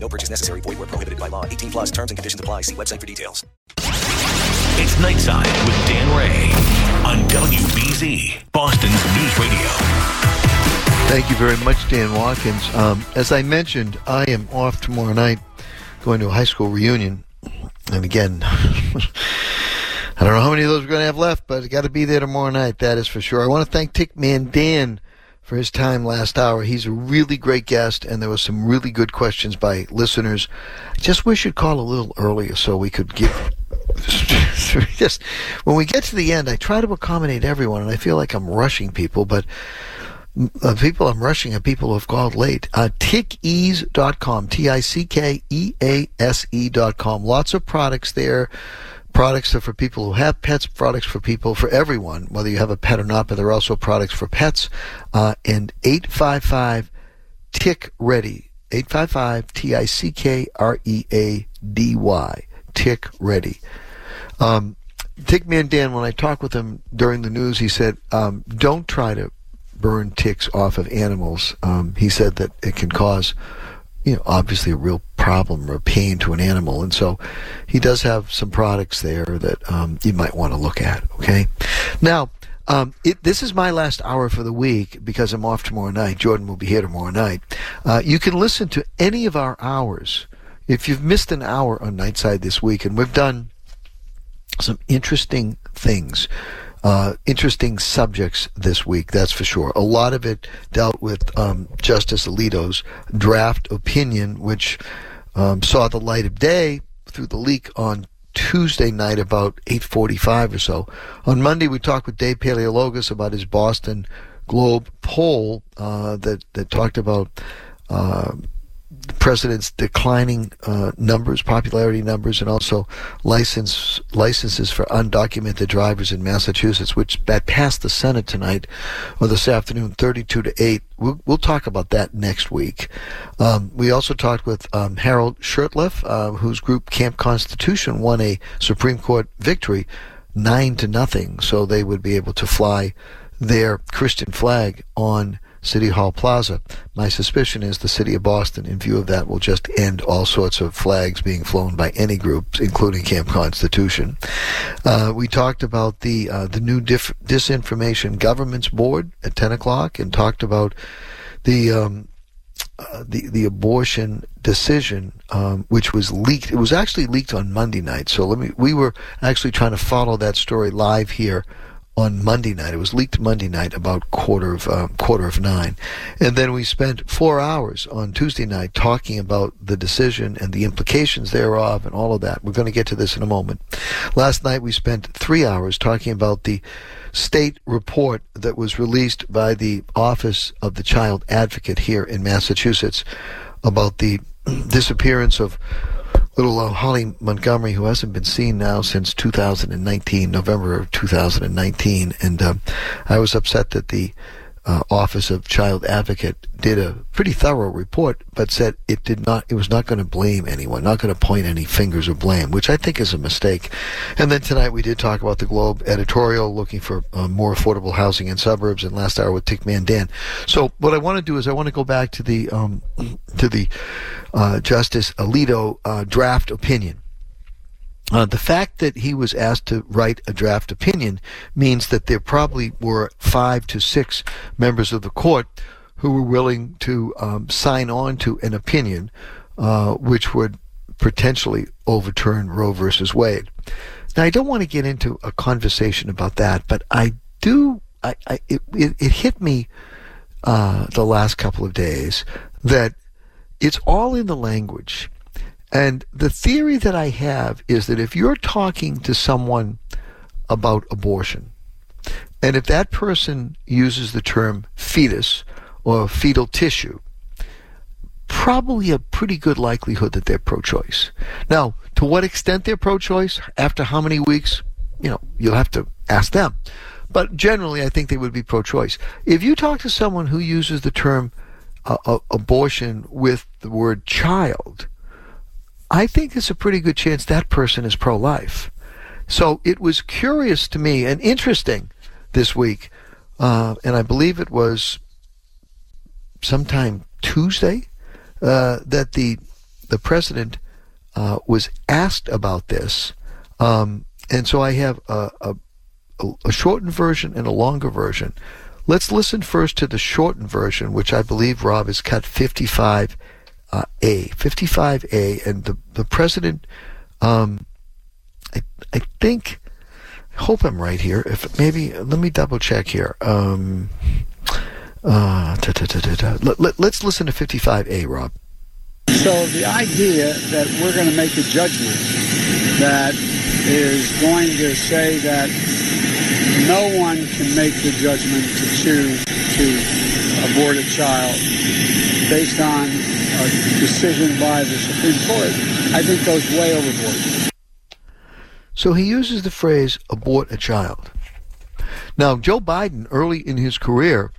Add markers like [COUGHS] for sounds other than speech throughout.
No purchase necessary. Void where prohibited by law. 18 plus terms and conditions apply. See website for details. It's Nightside with Dan Ray on WBZ, Boston's News Radio. Thank you very much, Dan Watkins. Um, as I mentioned, I am off tomorrow night going to a high school reunion. And again, [LAUGHS] I don't know how many of those we're going to have left, but I got to be there tomorrow night. That is for sure. I want to thank Tick Man Dan for his time last hour. He's a really great guest, and there was some really good questions by listeners. I just wish you'd call a little earlier so we could give. just [LAUGHS] when we get to the end, I try to accommodate everyone, and I feel like I'm rushing people, but uh, people I'm rushing are people who have called late. Uh, tickease.com, T-I-C-K-E-A-S-E.com. Lots of products there. Products are for people who have pets, products for people, for everyone, whether you have a pet or not, but there are also products for pets. Uh, and 855 Tick Ready. 855 T I C K R E A D Y. Tick Ready. Um, Tick Man Dan, when I talked with him during the news, he said, um, don't try to burn ticks off of animals. Um, he said that it can cause, you know, obviously a real problem or a pain to an animal. And so he does have some products there that um, you might want to look at. Okay. Now, um, it, this is my last hour for the week because I'm off tomorrow night. Jordan will be here tomorrow night. Uh, you can listen to any of our hours. If you've missed an hour on Nightside this week, and we've done some interesting things, uh, interesting subjects this week, that's for sure. A lot of it dealt with um, Justice Alito's draft opinion, which um, saw the light of day through the leak on Tuesday night about 8:45 or so. On Monday, we talked with Dave Paleologos about his Boston Globe poll uh, that that talked about. Uh, the president's declining uh, numbers, popularity numbers, and also license licenses for undocumented drivers in Massachusetts, which that passed the Senate tonight or this afternoon, 32 to 8. We'll, we'll talk about that next week. Um, we also talked with um, Harold Shurtleff, uh, whose group Camp Constitution won a Supreme Court victory, nine to nothing, so they would be able to fly their Christian flag on City Hall Plaza. My suspicion is the city of Boston, in view of that, will just end all sorts of flags being flown by any groups, including Camp Constitution. Uh, we talked about the uh, the new Dif- disinformation governments board at 10 o'clock, and talked about the. Um, uh, the the abortion decision, um, which was leaked, it was actually leaked on Monday night. So let me. We were actually trying to follow that story live here on Monday night. It was leaked Monday night about quarter of uh, quarter of nine, and then we spent four hours on Tuesday night talking about the decision and the implications thereof and all of that. We're going to get to this in a moment. Last night we spent three hours talking about the state report that was released by the Office of the Child Advocate here in Massachusetts about the [CLEARS THROAT] disappearance of little uh, Holly Montgomery, who hasn't been seen now since 2019, November of 2019, and uh, I was upset that the uh, Office of Child Advocate did a pretty thorough report, but said it did not, it was not going to blame anyone, not going to point any fingers of blame, which I think is a mistake. And then tonight we did talk about the Globe editorial looking for uh, more affordable housing in suburbs, and last hour with Tickman Dan. So what I want to do is I want to go back to the um, to the uh, Justice Alito uh, draft opinion. Uh, the fact that he was asked to write a draft opinion means that there probably were five to six members of the court who were willing to um, sign on to an opinion uh, which would potentially overturn Roe versus Wade. Now, I don't want to get into a conversation about that, but I do. I, I it, it, it hit me uh, the last couple of days that it's all in the language. And the theory that I have is that if you're talking to someone about abortion, and if that person uses the term fetus or fetal tissue, probably a pretty good likelihood that they're pro-choice. Now, to what extent they're pro-choice, after how many weeks, you know, you'll have to ask them. But generally, I think they would be pro-choice. If you talk to someone who uses the term uh, uh, abortion with the word child, I think it's a pretty good chance that person is pro-life. So it was curious to me and interesting this week, uh, and I believe it was sometime Tuesday uh, that the the president uh, was asked about this, um, and so I have a, a, a shortened version and a longer version. Let's listen first to the shortened version, which I believe Rob is cut 55 uh, A, 55A, and the the president, um, I I think, I hope I'm right here. If maybe let me double check here. Um, uh, let, let, let's listen to 55A, Rob. So the idea that we're going to make a judgment that is going to say that no one can make the judgment to choose to abort a child based on a decision by the Supreme Court, I think goes way overboard. So he uses the phrase abort a child. Now, Joe Biden, early in his career,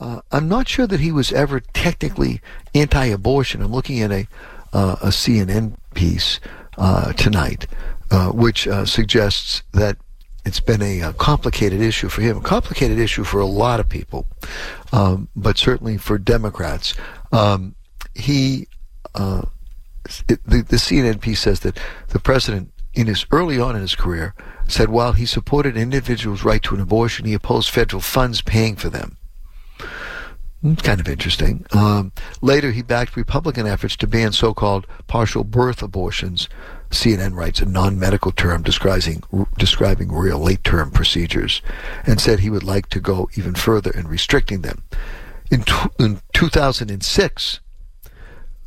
uh, I'm not sure that he was ever technically anti-abortion. I'm looking at a uh, a CNN piece uh, tonight, uh, which uh, suggests that it's been a, a, complicated issue for him, a complicated issue for a lot of people, um, but certainly for Democrats. Um, he, uh, the, the CNN piece says that the president, in his early on in his career, said while he supported an individual's right to an abortion, he opposed federal funds paying for them. Hmm, kind of interesting. Um, later, he backed Republican efforts to ban so-called partial birth abortions. CNN writes a non-medical term describing describing real late-term procedures, and said he would like to go even further in restricting them. In, t- in 2006,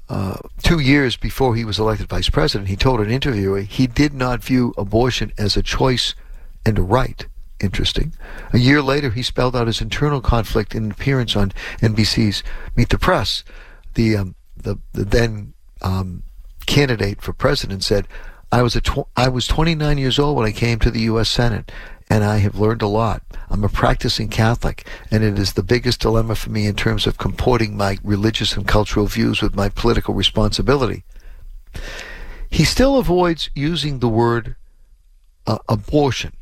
uh, two years before he was elected vice president, he told an interviewer he did not view abortion as a choice and a right interesting. A year later, he spelled out his internal conflict in an appearance on NBC's Meet the Press. The um, the, the then um, candidate for president said, "I was a tw- I was 29 years old when I came to the U.S. Senate, and I have learned a lot. I'm a practicing Catholic, and it is the biggest dilemma for me in terms of comporting my religious and cultural views with my political responsibility." He still avoids using the word uh, abortion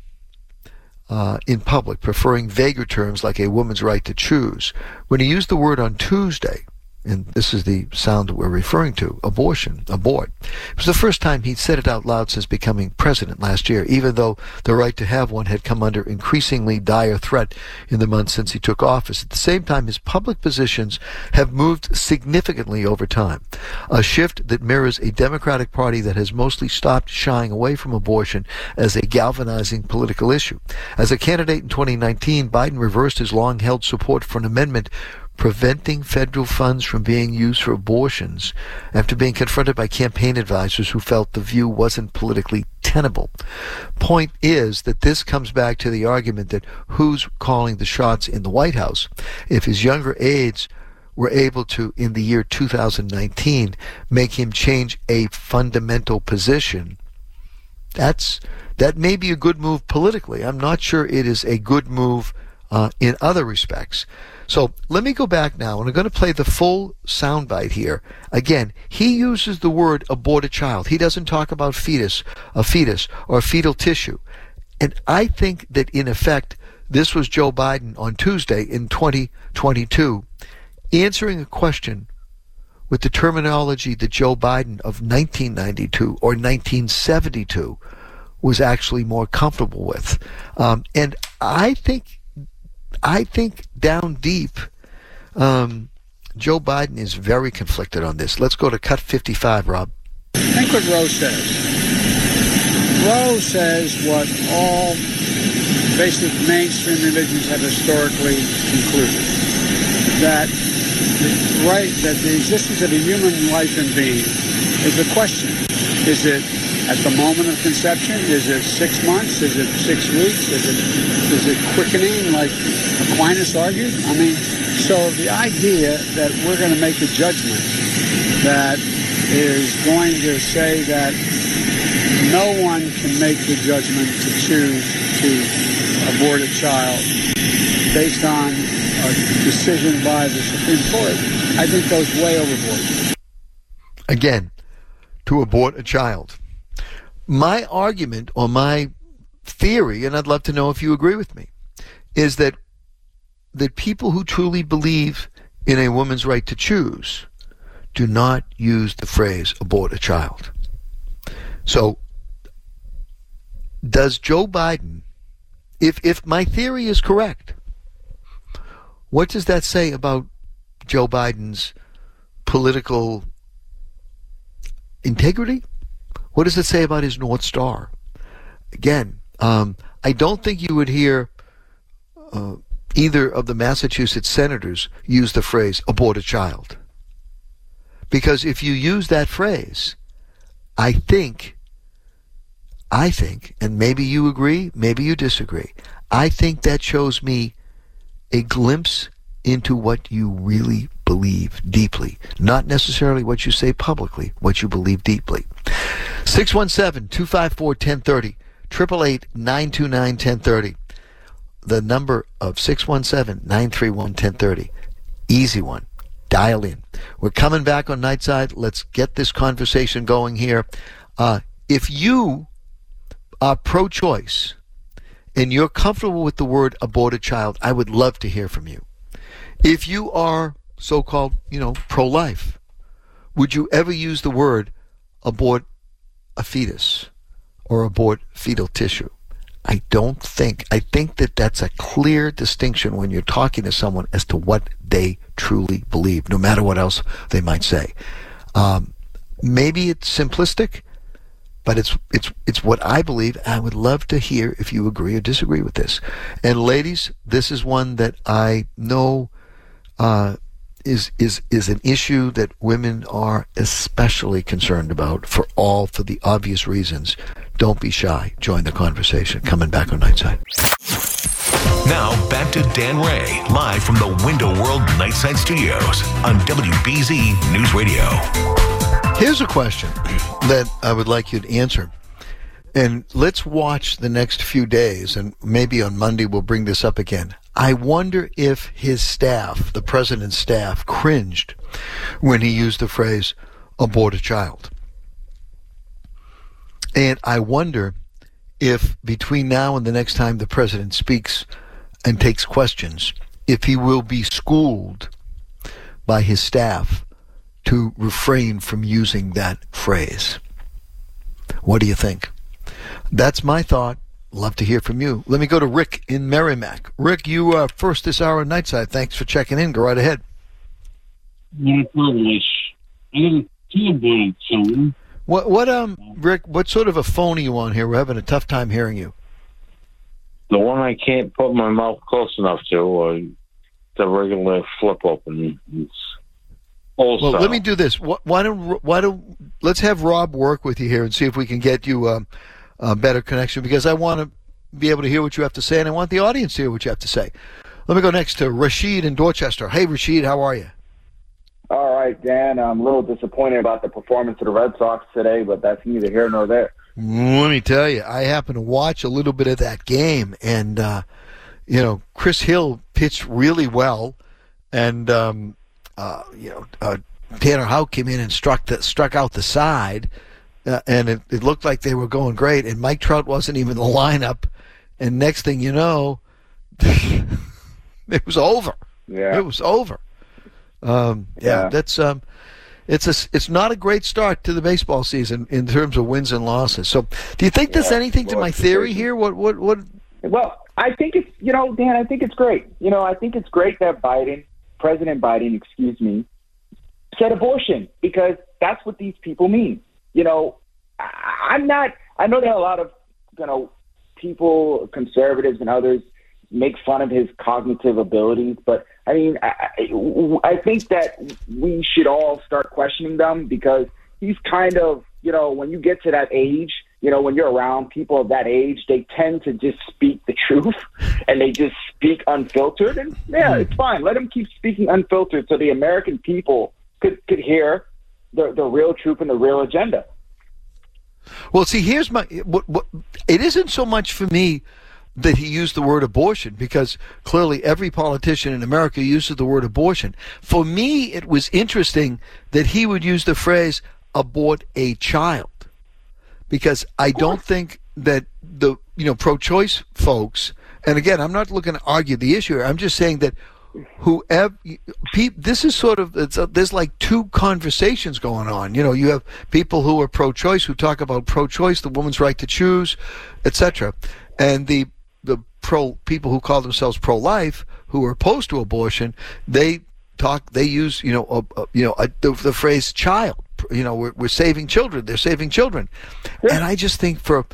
uh, in public, preferring vaguer terms like a woman's right to choose. When he used the word on Tuesday, and this is the sound that we're referring to, abortion, abort. It was the first time he'd said it out loud since becoming president last year, even though the right to have one had come under increasingly dire threat in the months since he took office. At the same time, his public positions have moved significantly over time, a shift that mirrors a Democratic Party that has mostly stopped shying away from abortion as a galvanizing political issue. As a candidate in 2019, Biden reversed his long-held support for an amendment preventing federal funds from being used for abortions after being confronted by campaign advisors who felt the view wasn't politically tenable. Point is that this comes back to the argument that who's calling the shots in the White House? If his younger aides were able to, in the year 2019, make him change a fundamental position, that's that may be a good move politically. I'm not sure it is a good move uh, in other respects. So let me go back now, and I'm going to play the full soundbite here. Again, he uses the word abort a child. He doesn't talk about fetus, a fetus, or fetal tissue. And I think that in effect, this was Joe Biden on Tuesday in 2022 answering a question with the terminology that Joe Biden of 1992 or 1972 was actually more comfortable with. Um, and I think I think down deep, um, Joe Biden is very conflicted on this. Let's go to cut 55, Rob. Think what Roe says. Roe says what all basic mainstream religions have historically concluded that the right that the existence of a human life and being is a question. Is it at the moment of conception? Is it six months? Is it six weeks? Is it is it quickening like Aquinas argued? I mean, so the idea that we're going to make a judgment that is going to say that no one can make the judgment to choose to abort a child based on a decision by the Supreme Court, I think goes way overboard. Again, to abort a child. My argument or my theory, and I'd love to know if you agree with me, is that that people who truly believe in a woman's right to choose do not use the phrase abort a child. So does Joe Biden if if my theory is correct, what does that say about Joe Biden's political integrity? What does it say about his North Star? Again, um, I don't think you would hear uh, either of the Massachusetts senators use the phrase abort a child. Because if you use that phrase, I think, I think, and maybe you agree, maybe you disagree, I think that shows me a glimpse into what you really believe deeply. Not necessarily what you say publicly, what you believe deeply. 617-254-1030, 888-929-1030. The number of 617-931-1030. Easy one. Dial in. We're coming back on Nightside. Let's get this conversation going here. Uh, if you are pro-choice, and you're comfortable with the word aborted child, I would love to hear from you. If you are so called, you know, pro life, would you ever use the word abort a fetus or abort fetal tissue? I don't think. I think that that's a clear distinction when you're talking to someone as to what they truly believe, no matter what else they might say. Um, maybe it's simplistic, but it's it's it's what I believe. I would love to hear if you agree or disagree with this. And ladies, this is one that I know uh, is is is an issue that women are especially concerned about for all for the obvious reasons. Don't be shy. Join the conversation. Coming back on Nightside. Now back to Dan Ray, live from the Window World Nightside Studios on WBZ News Radio. Here's a question that I would like you to answer. And let's watch the next few days, and maybe on Monday we'll bring this up again. I wonder if his staff, the president's staff, cringed when he used the phrase abort a child. And I wonder if between now and the next time the president speaks and takes questions, if he will be schooled by his staff to refrain from using that phrase. What do you think? That's my thought. Love to hear from you. Let me go to Rick in Merrimack. Rick, you are first this hour on Nightside. Thanks for checking in. Go right ahead. My privilege. I got a two about something. What, what, um, Rick, what sort of a phone are you on here? We're having a tough time hearing you. The one I can't put my mouth close enough to, uh, the regular flip open. It's old Well, style. let me do this. Why don't, why don't, let's have Rob work with you here and see if we can get you um, a better connection because I want to be able to hear what you have to say and I want the audience to hear what you have to say. Let me go next to Rashid in Dorchester. Hey, Rashid, how are you? All right, Dan. I'm a little disappointed about the performance of the Red Sox today, but that's neither here nor there. Let me tell you, I happened to watch a little bit of that game, and uh, you know, Rich Hill pitched really well, and um, uh, you know, uh, Tanner Houck came in and struck the, struck out the side, uh, and it, it looked like they were going great. And Mike Trout wasn't even in the lineup, and next thing you know, [LAUGHS] it was over. Yeah. It was over. Um, yeah, Yeah. that's um, it's a it's not a great start to the baseball season in terms of wins and losses. So, do you think there's Yeah, anything to my theory crazy. here? What what what? Well, I think it's you know, Dan. I think it's great. You know, I think it's great that Biden, President Biden, excuse me, said abortion because that's what these people mean. You know, I'm not. I know that a lot of you know people, conservatives and others, make fun of his cognitive abilities, but I mean, I, I, I think that we should all start questioning them because he's kind of, you know, when you get to that age, you know, when you're around people of that age, they tend to just speak the truth [LAUGHS] and they just speak unfiltered. And yeah, hmm. it's fine. Let him keep speaking unfiltered so the American people could, could hear, the, the real truth and the real agenda. Well, see, here's my. What, what, it isn't so much for me that he used the word abortion because clearly every politician in America uses the word abortion. For me, it was interesting that he would use the phrase abort a child because I don't think that the you know pro-choice folks and again I'm not looking to argue the issue I'm just saying that whoever this is sort of it's a, there's like two conversations going on. You know you have people who are pro-choice who talk about pro-choice the woman's right to choose etc and the the pro people who call themselves pro-life who are opposed to abortion they talk they use you know a, a, you know the, the phrase child. You know we're, we're saving children. They're saving children. And i just think for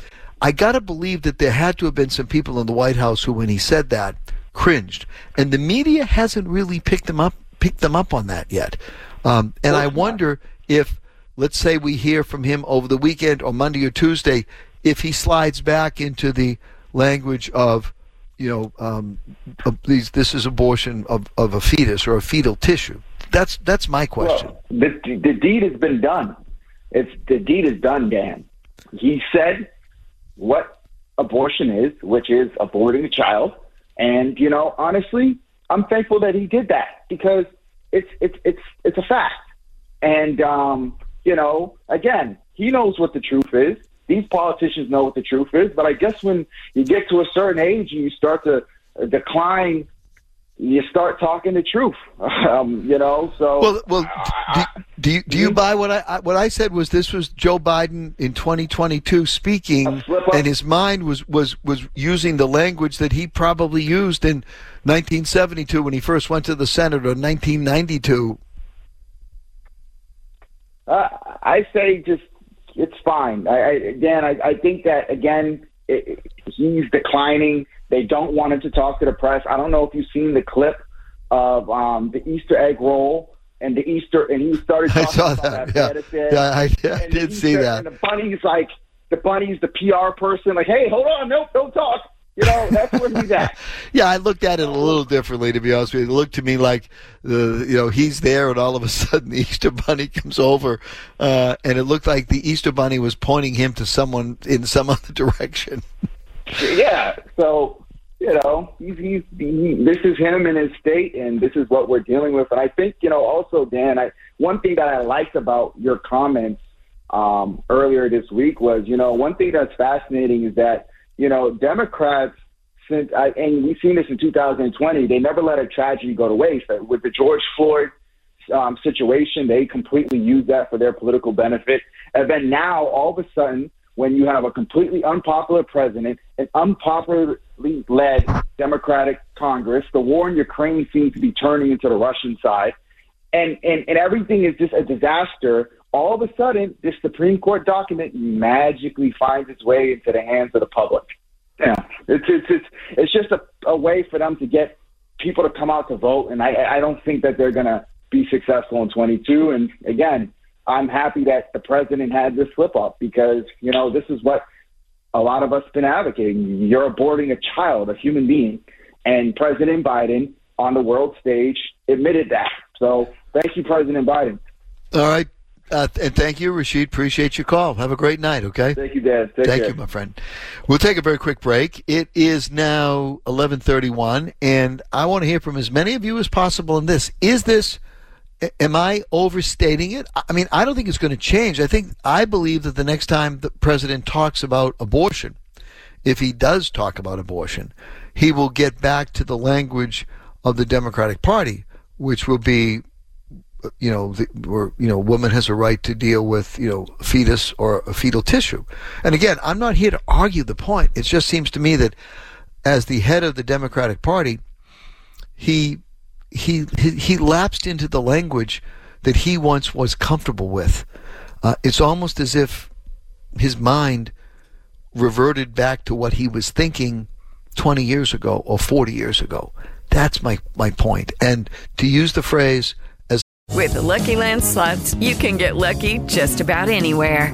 i got to believe that there had to have been some people in the white house who when he said that cringed, and the media hasn't really picked them up picked them up on that yet. Um, and I wonder if, let's say, we hear from him over the weekend or Monday or Tuesday, if he slides back into the language of, you know, um, these this is abortion of, of a fetus or a fetal tissue. That's that's my question. Well, the, the deed has been done. It's the deed is done, Dan. He said what abortion is, which is aborting a child. And you know, honestly, I'm thankful that he did that because it's it's it's it's a fact. And um, you know, again, he knows what the truth is. These politicians know what the truth is. But I guess when you get to a certain age and you start to decline you start talking the truth. [LAUGHS] Um, you know, so well, well, do, do you do you buy what I what I said was this was Joe Biden in 2022 speaking, and his mind was was was using the language that he probably used in 1972 when he first went to the Senate or 1992. Uh, I say just it's fine. I, I again, I, I think that again it, he's declining they don't want him to talk to the press. I don't know if you've seen the clip of um, the Easter egg roll and the Easter, and he started talking I saw about that. Yeah, yeah, I, yeah, I did see that. And the bunny's like, the bunny's the PR person, like, hey, hold on, nope, don't talk. You know, that's where he's at. [LAUGHS] yeah, I looked at it a little differently, to be honest with you. It looked to me like the you know he's there, and all of a sudden the Easter Bunny comes over, uh, and it looked like the Easter Bunny was pointing him to someone in some [LAUGHS] other direction. Yeah, so you know, he's, he's he, this is him in his state, and this is what we're dealing with. And I think, you know, also Dan, I one thing that I liked about your comments um, earlier this week was, you know, one thing that's fascinating is that, you know, Democrats since I, and we've seen this in 2020, they never let a tragedy go to waste. With the George Floyd um, situation, they completely used that for their political benefit. And then now, all of a sudden, when you have a completely unpopular president, an unpopularly led Democratic Congress, the war in Ukraine seems to be turning into the Russian side, and, and, and everything is just a disaster. All of a sudden, this Supreme Court document magically finds its way into the hands of the public. Yeah, it's it's it's, it's just a, a way for them to get people to come out to vote, and I I don't think that they're gonna be successful in 22. And again, I'm happy that the president had this slip up because, you know, this is what a lot of us have been advocating. You're aborting a child, a human being. And President Biden on the world stage admitted that. So thank you, President Biden. All right. Uh, and thank you, Rashid. Appreciate your call. Have a great night, okay? Thank you, Dad. Take thank care. you, my friend. We'll take a very quick break. It is now 1131, and I want to hear from as many of you as possible on this. Is this – am I overstating it? I mean, I don't think it's going to change. I think I believe that the next time the president talks about abortion, if he does talk about abortion, he will get back to the language of the Democratic Party, which will be, you know, the, where you know, woman has a right to deal with you know, fetus or a fetal tissue. And again, I'm not here to argue the point. It just seems to me that as the head of the Democratic Party, he he, he, he lapsed into the language that he once was comfortable with. Uh, it's almost as if his mind reverted back to what he was thinking 20 years ago or 40 years ago. That's my, my point. And to use the phrase as with the Lucky Land slots, you can get lucky just about anywhere.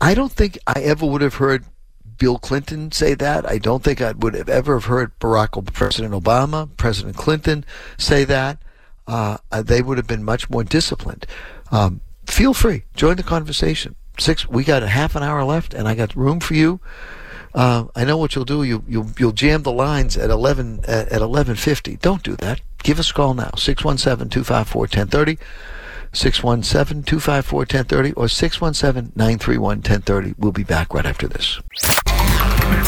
I don't think I ever would have heard Bill Clinton say that. I don't think I would have ever heard Barack President Obama, President Clinton say that. Uh, they would have been much more disciplined. Um, feel free, join the conversation. Six, we got a half an hour left, and I got room for you. Uh, I know what you'll do. You you'll you'll jam the lines at eleven at, at eleven fifty. Don't do that. Give us a call now 617-254-1030. 617-254-1030 or 617-931-1030. We'll be back right after this.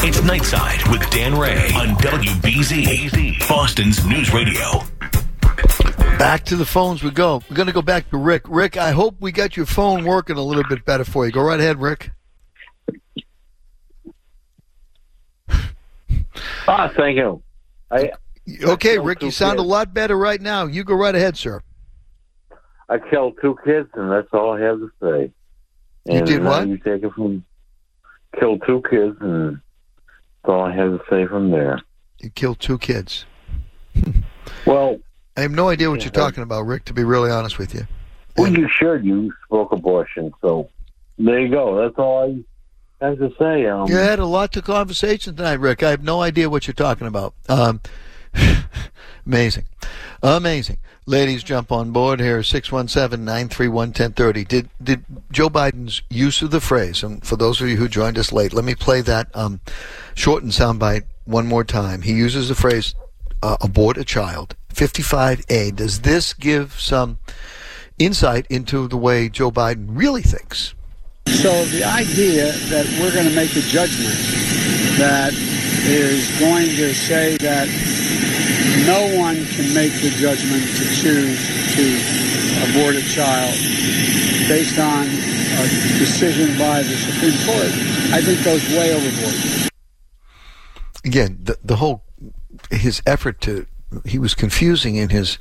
It's Nightside with Dan Ray on WBZ, Boston's News Radio. Back to the phones we go. We're going to go back to Rick. Rick, I hope we got your phone working a little bit better for you. Go right ahead, Rick. Ah, thank you. I, okay, Rick, you sound a lot better right now. You go right ahead, sir. I killed two kids, and that's all I have to say. You did what? You take it from killed two kids, and that's all I have to say from there. You killed two kids. [LAUGHS] Well, I have no idea what you're talking about, Rick, to be really honest with you. when you shared, you spoke abortion, so there you go. That's all I have to say. Um, You had a lot to conversation tonight, Rick. I have no idea what you're talking about. Um, [LAUGHS] amazing. Amazing. Ladies, jump on board here, 617-931-1030. Did, did Joe Biden's use of the phrase, and for those of you who joined us late, let me play that um, shortened soundbite one more time. He uses the phrase, uh, abort a child, 55A. Does this give some insight into the way Joe Biden really thinks? So the idea that we're going to make a judgment that is going to say that no one can make the judgment to choose to abort a child based on a decision by the Supreme Court, I think goes way overboard. again, the the whole his effort to he was confusing in his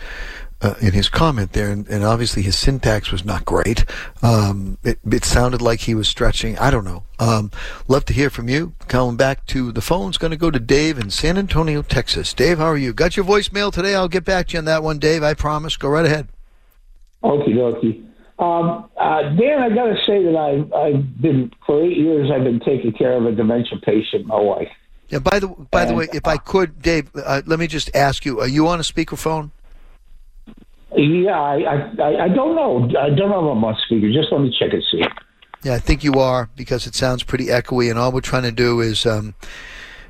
uh, in his comment there, and, and obviously his syntax was not great. Um, it, it sounded like he was stretching. I don't know. Um, love to hear from you. Coming back to the phone's going to go to Dave in San Antonio, Texas. Dave, how are you? Got your voicemail today? I'll get back to you on that one, Dave. I promise. Go right ahead. Okie dokie. Um, uh, Dan, I got to say that I've, I've been, for eight years, I've been taking care of a dementia patient, my wife. Yeah. By the by the way, if I could, Dave, uh, let me just ask you: Are you on a speakerphone? Yeah, I, I, I- don't know. I don't know if I'm on speaker. Just let me check and see. Yeah, I think you are because it sounds pretty echoey, and all we're trying to do is um,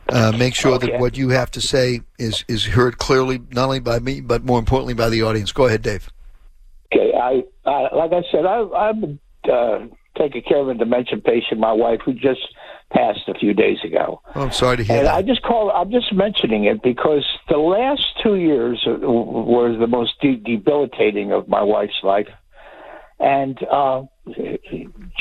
uh, make sure that what you have to say is is heard clearly, not only by me but more importantly by the audience. Go ahead, Dave. Okay, I uh, like I said, I, I've been uh, taking care of a dementia patient, my wife, who just passed a few days ago. Oh, I'm sorry to hear And that. I just call. I'm just mentioning it because the last two years were the most de- debilitating of my wife's life, and uh,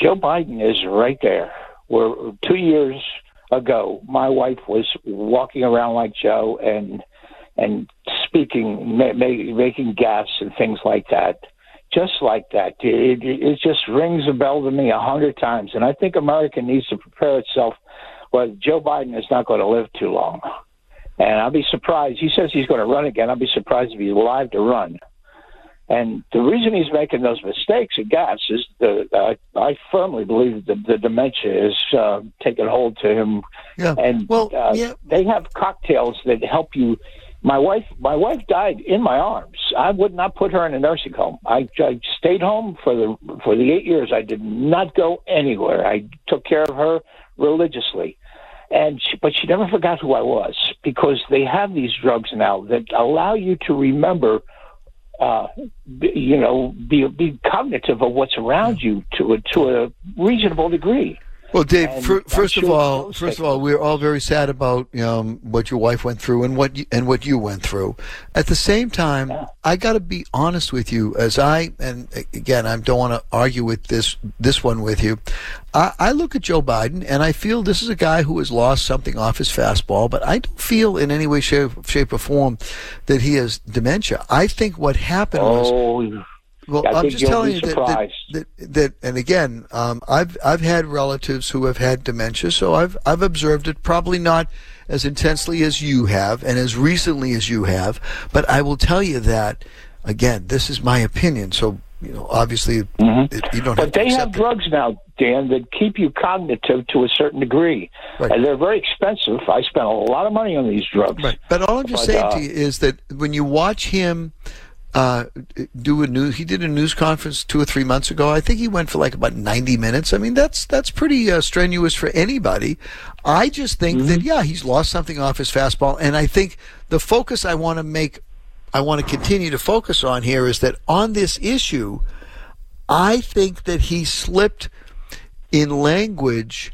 Joe Biden is right there. Where two years ago, my wife was walking around like Joe and and speaking, ma- ma- making gaffes and things like that. Just like that, it, it, just rings a bell to me a hundred times, and I think America needs to prepare itself. Well, Joe Biden is not going to live too long, and I'll be surprised. He says he's going to run again. I'll be surprised if he's alive to run. And the reason he's making those mistakes and gaps is the uh, I firmly believe that the dementia is uh, taking hold to him. Yeah. And Well, uh, yeah. they have cocktails that help you. My wife, my wife died in my arms. I would not put her in a nursing home. I, I stayed home for the for the eight years. I did not go anywhere. I took care of her religiously, and she, but she never forgot who I was because they have these drugs now that allow you to remember uh, be- you know, be be cognitive of what's around you to a to a reasonable degree. Well, Dave, first of all, first of all, we're all very sad about um, what your wife went through and what you, and what you went through. At the same time, I got to be honest with you, as I and again, I don't want to argue with this this one with you. I, I look at Joe Biden and I feel this is a guy who has lost something off his fastball, but I don't feel in any way, shape, shape or form that he has dementia. I think what happened was. Well, I I'm just telling you that, that, that, that, and again, um, I've I've had relatives who have had dementia, so I've I've observed it. Probably not as intensely as you have, and as recently as you have. But I will tell you that again, this is my opinion. So you know, obviously, it, you don't have Mm-hmm. But to they have it. drugs now, Dan, that keep you cognitive to a certain degree, Right. and they're very expensive. I spent a lot of money on these drugs. Right. But all I'm just But, saying uh, to you is that when you watch him uh, do a news, he did a news conference two or three months ago. I think he went for like about 90 minutes. I mean, that's that's pretty uh, strenuous for anybody. I just think Mm-hmm. that yeah, he's lost something off his fastball, and I think the focus I want to make, I want to continue to focus on here is that on this issue, I think that he slipped in language.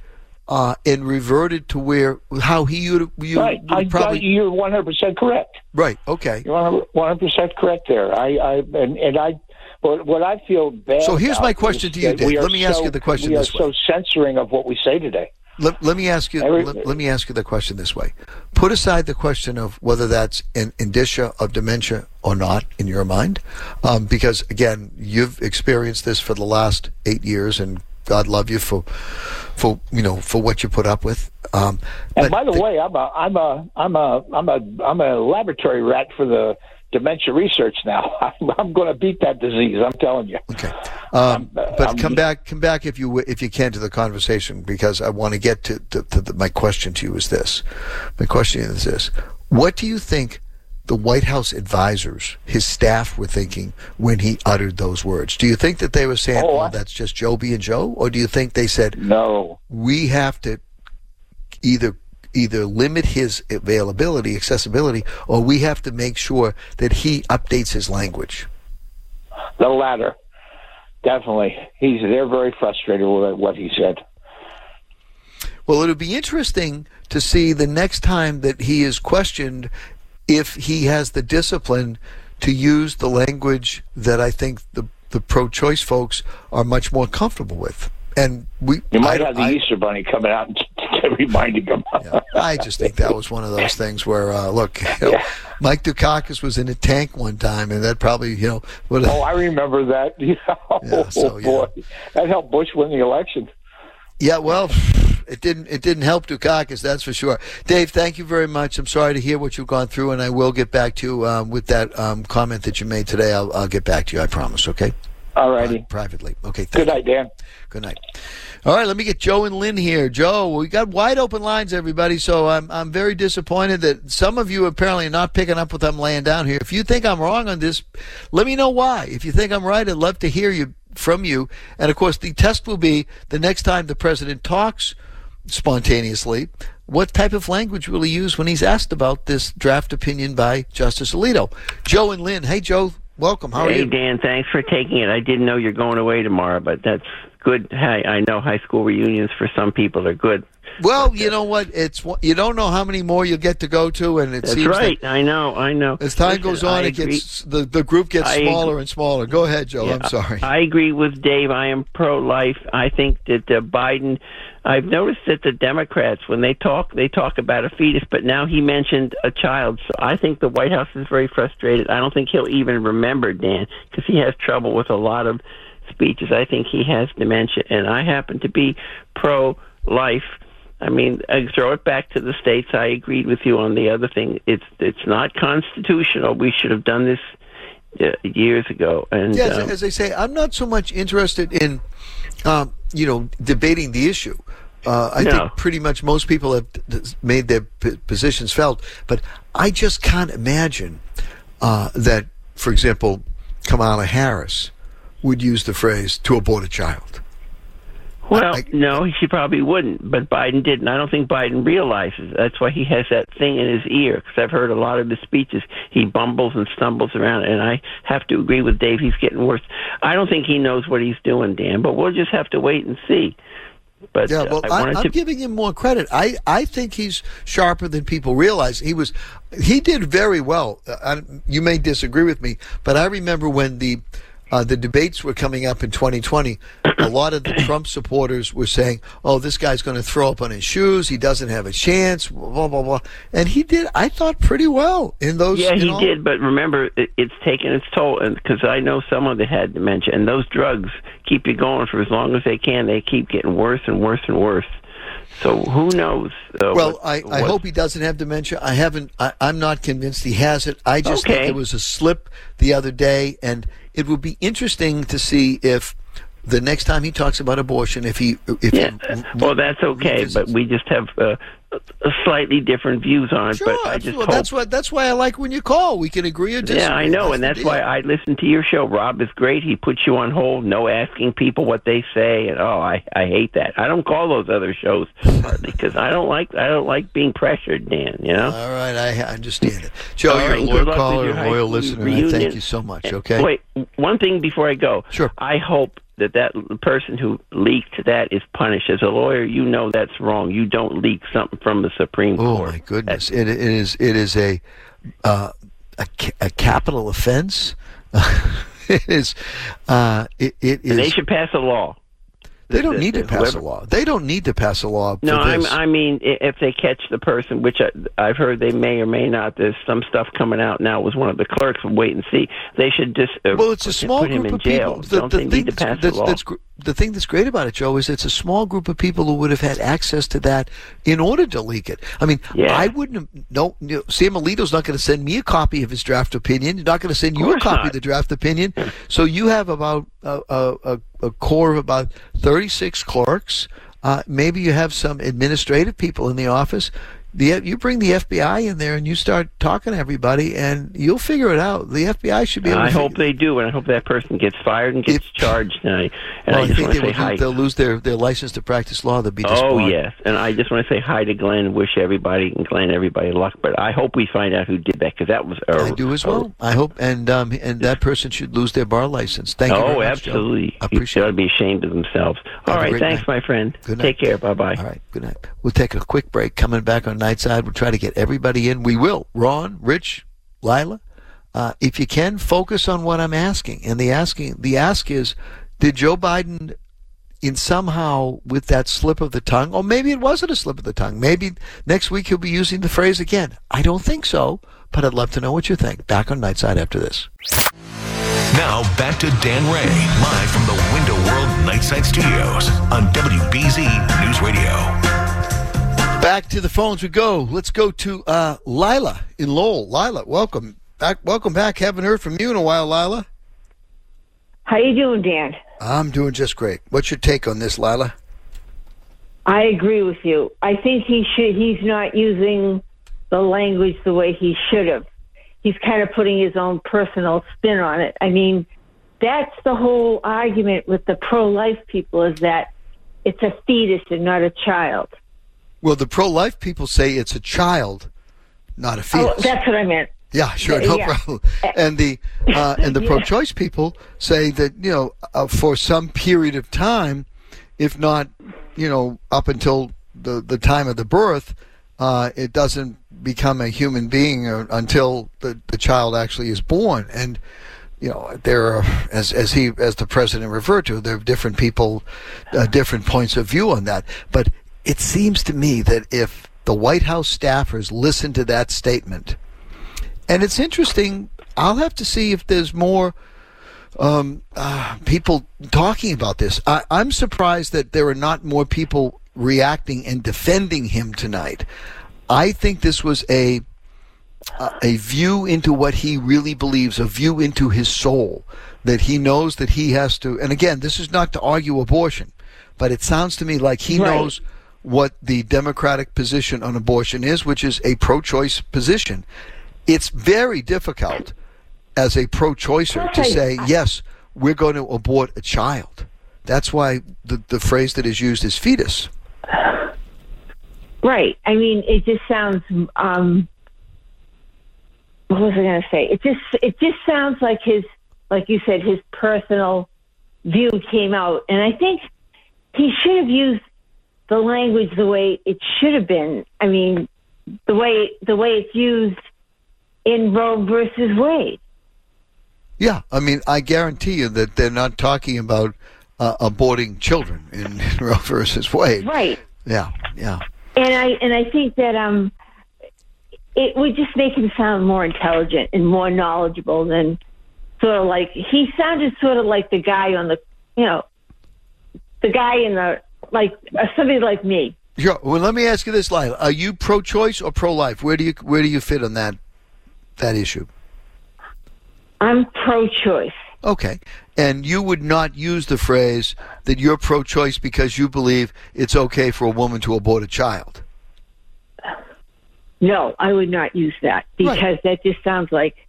Uh, and reverted to where how he would, you right. I, probably I, you're 100% correct. Right. Okay. You're 100% correct there. I, I and, and I, what, what I feel bad. So here's my question to you, Dave. Let me ask you the question We are so censoring of what we say today. Let, let me ask you. Every- let, let me ask you the question this way: Put aside the question of whether that's an indicia of dementia or not in your mind, um, because again, you've experienced this for the last eight years, and God love you for, for you know, for what you put up with. Um, And by the, way, I'm a I'm a I'm a I'm a I'm a laboratory rat for the dementia research now. [LAUGHS] I'm, I'm going to beat that disease. I'm telling you. Okay. Um, uh, but I'm- come back, come back if you if you can to the conversation because I want to get to, to, to the, my question to you is this. My question is this: What do you think the White House advisors, his staff, were thinking when he uttered those words? Do you think that they were saying, Oh, "Oh, that's just Joe being Joe," or do you think they said, No. "We have to either." Either limit his availability, accessibility, or we have to make sure that he updates his language. The latter, definitely. He's they're very frustrated with what he said. Well, it'll be interesting to see the next time that he is questioned if he has the discipline to use the language that I think the the pro-choice folks are much more comfortable with. And we, You might I, have the I- Easter Bunny coming out and [LAUGHS] reminding him. I just think that was one of those things where, uh, look, [LAUGHS] you know, Mike Dukakis was in a tank one time, and that probably, you know, would oh, I remember that. [LAUGHS] Yeah. Oh, so, yeah. boy, that helped Bush win the election. Yeah, well, it didn't it didn't help Dukakis, that's for sure. Dave, thank you very much. I'm sorry to hear what you've gone through, and I will get back to you um, with that um, comment that you made today. I'll, I'll get back to you. I promise. Okay. All righty. privately. Okay. Thank Good night, Dan. Good night. All right, let me get Joe and Lynn here. Joe, we got wide open lines, everybody. So I'm I'm very disappointed that some of you apparently are not picking up what I'm laying down here. If you think I'm wrong on this, let me know why. If you think I'm right, I'd love to hear you from you. And of course, the test will be the next time the president talks spontaneously. What type of language will he use when he's asked about this draft opinion by Justice Alito? Joe and Lynn. Hey, Joe. Welcome. How are hey, you? Dan, thanks for taking it. I didn't know you're going away tomorrow, but that's good. Hey, I know high school reunions for some people are good. Well, you know what? It's you don't know how many more you'll get to go to, and it That's seems right. that I know. I know. as time Listen, goes on, I it agree. gets the the group gets I smaller agree. and smaller. Go ahead, Joe. I'm sorry. I agree with Dave. I am pro-life. I think that uh, Biden. I've noticed that the Democrats, when they talk, they talk about a fetus, but now he mentioned a child. So I think the White House is very frustrated. I don't think he'll even remember Dan because he has trouble with a lot of speeches. I think he has dementia, and I happen to be pro-life. I mean, I throw it back to the states. I agreed with you on the other thing. It's it's not constitutional. We should have done this years ago. And yeah, as, um, as I say, I'm not so much interested in, um, you know, debating the issue. Uh, I No. think pretty much most people have made their p- positions felt, but I just can't imagine uh, that, for example, Kamala Harris would use the phrase "to abort a child." Well, no, she probably wouldn't, but Biden didn't. I don't think Biden realizes. That's why he has that thing in his ear. Because I've heard a lot of his speeches. He bumbles and stumbles around, and I have to agree with Dave. He's getting worse. I don't think he knows what he's doing, Dan. But we'll just have to wait and see. But yeah, uh, well, I, I'm to. giving him more credit. I, I think he's sharper than people realize. He was, he did very well. Uh, I, you may disagree with me, but I remember when the uh, the debates were coming up in 2020. A lot of the [COUGHS] Trump supporters were saying, "Oh, this guy's going to throw up on his shoes. He doesn't have a chance." Blah blah blah. And he did, I thought, pretty well in those. Yeah, he did, but remember, it, it's taken its toll. And because I know someone that had dementia, and those drugs keep you going for as long as they can. They keep getting worse and worse and worse. So who knows? Uh, Well, what- I, I hope he doesn't have dementia. I haven't. I, I'm not convinced he has it. I just Okay. think it was a slip the other day, and it would be interesting to see if the next time he talks about abortion, if he if Yeah. he, Well, that's okay, but we just have uh, slightly different views on it. Sure, but I just hope. that's what that's why I like when you call. We can agree or disagree. Yeah, I know, and that's why I listen to your show. Rob is great. He puts you on hold, no asking people what they say, and oh, I I hate that. I don't call those other shows uh, because I don't like I don't like being pressured, Dan. You know. All right, I I understand it. Joe, All you're right, a loyal caller, your a loyal listener. and I thank you so much. Okay. Wait, one thing before I go. Sure. I hope that that person who leaked that is punished. As a lawyer, you know that's wrong. You don't leak something from the Supreme Oh Court. Oh my goodness! It, it is it is a uh, a, a capital offense. [LAUGHS] it is. Uh, it, it is. And they should pass a law. They don't need to pass a law. They don't need to pass a law. No. I mean, if they catch the person, which I, I've heard they may or may not. There's some stuff coming out now. Was one of the clerks. Wait and see. They should just uh, well, it's a put, small put him group in of jail. people. The, Don't the they need to pass that's, a law? that's gr- the thing that's great about it, Joe, is it's a small group of people who would have had access to that in order to leak it. I mean, I wouldn't have. No, no Sam Alito's not going to send me a copy of his draft opinion. He's not going to send you a copy not. of the draft opinion. so you have about a, a, a, a core of about 36 clerks. Uh, maybe you have some administrative people in the office. The, you bring the FBI in there and you start talking to everybody, and you'll figure it out. The FBI should be able I hope they do, and I hope that person gets fired and gets charged. And I, and well, I I, think they will hi. they'll lose their, their license to practice law. They'll be Oh yes, and I just want to say hi to Glenn. Wish everybody and Glenn everybody luck. But I hope we find out who did that because that was. A, I do as well. I hope, and um, and that person should lose their bar license. Thank you. oh, very much, Joe. absolutely. I appreciate They ought to be ashamed of themselves. All right, thanks, night. my friend. Good night. Take care. Bye bye. All right. Good night. We'll take a quick break. Coming back on Nightside, we'll try to get everybody in. We will. Ron, Rich, Lila, uh, if you can, focus on what I'm asking. And the asking, the ask is, did Joe Biden, in somehow with that slip of the tongue, or maybe it wasn't a slip of the tongue. Maybe next week he'll be using the phrase again. I don't think so, but I'd love to know what you think. Back on Nightside after this. Now back to Dan Ray, live from the Window World Nightside Studios on WBZ News Radio. Back to the phones we go. Let's go to uh, Lila in Lowell. Lila, welcome back. Welcome back. Haven't heard from you in a while, Lila. How you doing, Dan? I'm doing just great. What's your take on this, Lila? I agree with you. I think he should. He's not using the language the way he should have. He's kind of putting his own personal spin on it. I mean, that's the whole argument with the pro-life people is that it's a fetus and not a child. Well, the pro-life people say it's a child, not a fetus. Oh, that's what I meant. Yeah, sure, no Yeah. problem. And the uh, [LAUGHS] and the Yeah. pro-choice people say that you know uh, for some period of time, if not you know up until the the time of the birth, uh, it doesn't become a human being uh, until the the child actually is born. And you know there are as as he as the president referred to, there are different people, uh, different points of view on that. But it seems to me that if the White House staffers listen to that statement. And it's interesting. I'll have to see if there's more um, uh, people talking about this. I, I'm surprised that there are not more people reacting and defending him tonight. I think this was a a- a view into what he really believes, a view into his soul, that he knows that he has to. And again, this is not to argue abortion, but it sounds to me like he Right. knows what the Democratic position on abortion is, which is a pro-choice position. It's very difficult as a pro-choicer to say yes, we're going to abort a child. That's why the the phrase that is used is fetus. Right. I mean, it just sounds. Um, what was I going to say? It just it just sounds like his, like you said, his personal view came out, and I think he should have used the language the way it should have been. I mean, the way the way it's used in Roe versus Wade. Yeah, I mean, I guarantee you that they're not talking about uh, aborting children in, in [LAUGHS] Roe versus Wade. Right. Yeah, yeah. And I and I think that um, it would just make him sound more intelligent and more knowledgeable than sort of like he sounded sort of like the guy on the you know the guy in the like uh, somebody like me. Sure. Well, let me ask you this, Lila: Are you pro-choice or pro-life? Where do you where do you fit on that that issue? I'm pro-choice. Okay. And you would not use the phrase that you're pro-choice because you believe it's okay for a woman to abort a child. No, I would not use that because that just sounds like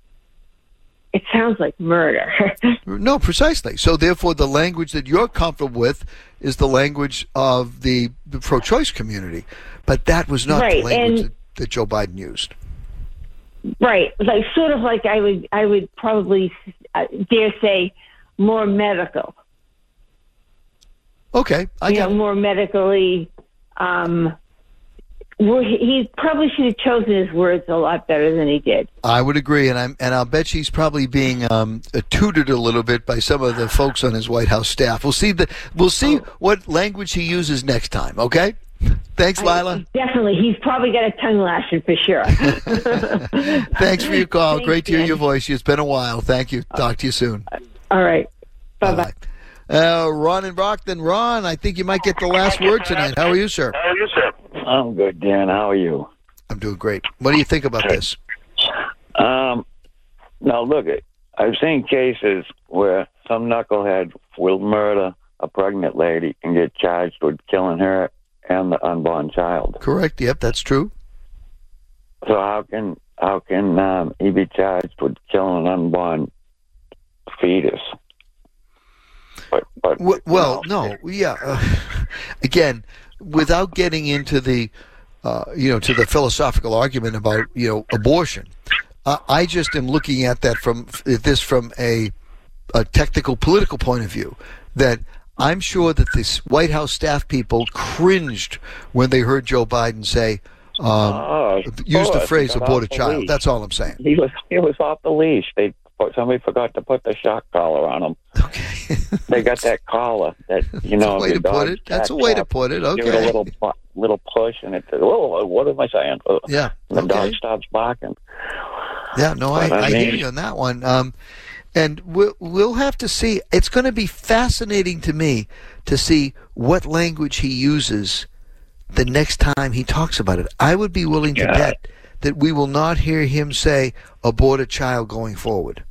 it sounds like murder. [LAUGHS] No, precisely. So therefore, the language that you're comfortable with is the language of the, the pro-choice community, but that was not the language and- that, that Joe Biden used. right, like sort of like I would I would probably uh, dare say more medical. Okay, I you know, more medically. Um, well, he he probably should have chosen his words a lot better than he did. I would agree, and I'm and I'll bet she's probably being um, tutored a little bit by some of the folks on his White House staff. We'll see the we'll see what language he uses next time. Okay. Thanks, Lila. Definitely, he's probably got a tongue lashing for sure. [LAUGHS] [LAUGHS] Thanks for your call. Thanks, Great to hear Dan. your voice. It's been a while. Thank you. Talk to you soon. All right. Bye bye. Uh, Ron and Brockton. Ron, I think you might get the last word tonight. How are you, sir? How are you, sir? I'm good, Dan. How are you? I'm doing great. What do you think about this? Um, now look. I've seen cases where some knucklehead will murder a pregnant lady and get charged with killing her and the unborn child. Correct. Yep, that's true. So how can how can um, he be charged with killing an unborn fetus? But but well, no, yeah. Uh, [LAUGHS] again, without getting into the, uh, you know, to the philosophical argument about you know abortion, uh, I just am looking at that from this from a, a technical political point of view. That I'm sure that this White House staff people cringed when they heard Joe Biden say, um, Oh, of use the phrase "abort a the child." leash. That's all I'm saying. He was he was off the leash. They somebody forgot to put the shock collar on him. Okay. [LAUGHS] they got that collar that you That's know. a way to put it. That's a way to put it. Okay. Give it a little little push, and it says, "Whoa, what am I saying?" Uh, Yeah. The okay. dog stops barking. Yeah, no, I, I I hear mean- you on that one. Um, and we'll, we'll have to see. It's going to be fascinating to me to see what language he uses the next time he talks about it. I would be willing to Yeah. bet that we will not hear him say abort a child going forward.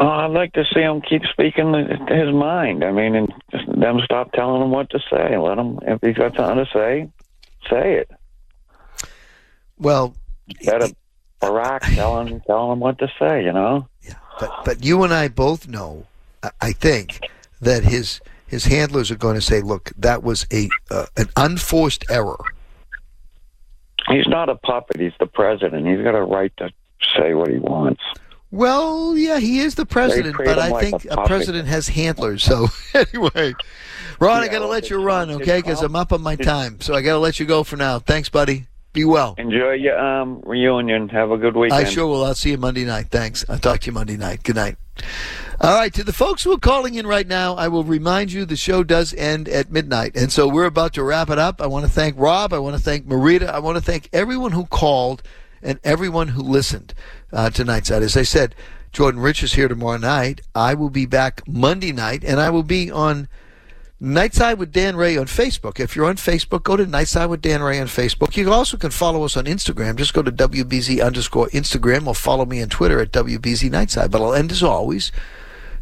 Oh, I'd like to see him keep speaking his mind. I mean, and them stop telling him what to say. Let him, if he's got something to say, say it. Well, Instead of Barack telling telling him what to say, you know. But but you and I both know, I think, that his his handlers are going to say, "Look, that was a uh, an unforced error." He's not a puppet. He's the president. He's got a right to say what he wants. Well, yeah, he is the president, but I like think a a president has handlers. So [LAUGHS] anyway, Ron, I got to let you run, okay? Because I'm up on my time, so I got to let you go for now. Thanks, buddy. Be well. Enjoy your um, reunion. Have a good weekend. I sure will. I'll see you Monday night. Thanks. I'll talk to you Monday night. Good night. All right, to the folks who are calling in right now, I will remind you the show does end at midnight. And so we're about to wrap it up. I want to thank Rob. I want to thank Marita. I want to thank everyone who called and everyone who listened uh, tonight's night. As I said, Jordan Rich is here tomorrow night. I will be back Monday night, and I will be on Nightside with Dan Ray on Facebook. If you're on Facebook, go to Nightside with Dan Ray on Facebook. You also can follow us on Instagram. Just go to WBZ underscore Instagram or follow me on Twitter at WBZ Nightside. But I'll end as always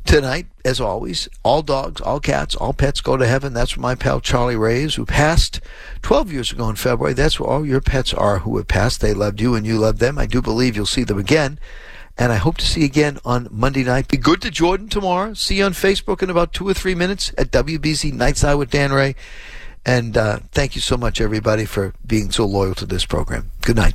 tonight, as always. All dogs, all cats, all pets go to heaven. That's where my pal Charlie Ray is, who passed 12 years ago in February. That's where all your pets are who have passed. They loved you and you loved them. I do believe you'll see them again. And I hope to see you again on Monday night. Be good to Jordan tomorrow. See you on Facebook in about two or three minutes at WBZ Nightside with Dan Ray. And uh, thank you so much, everybody, for being so loyal to this program. Good night.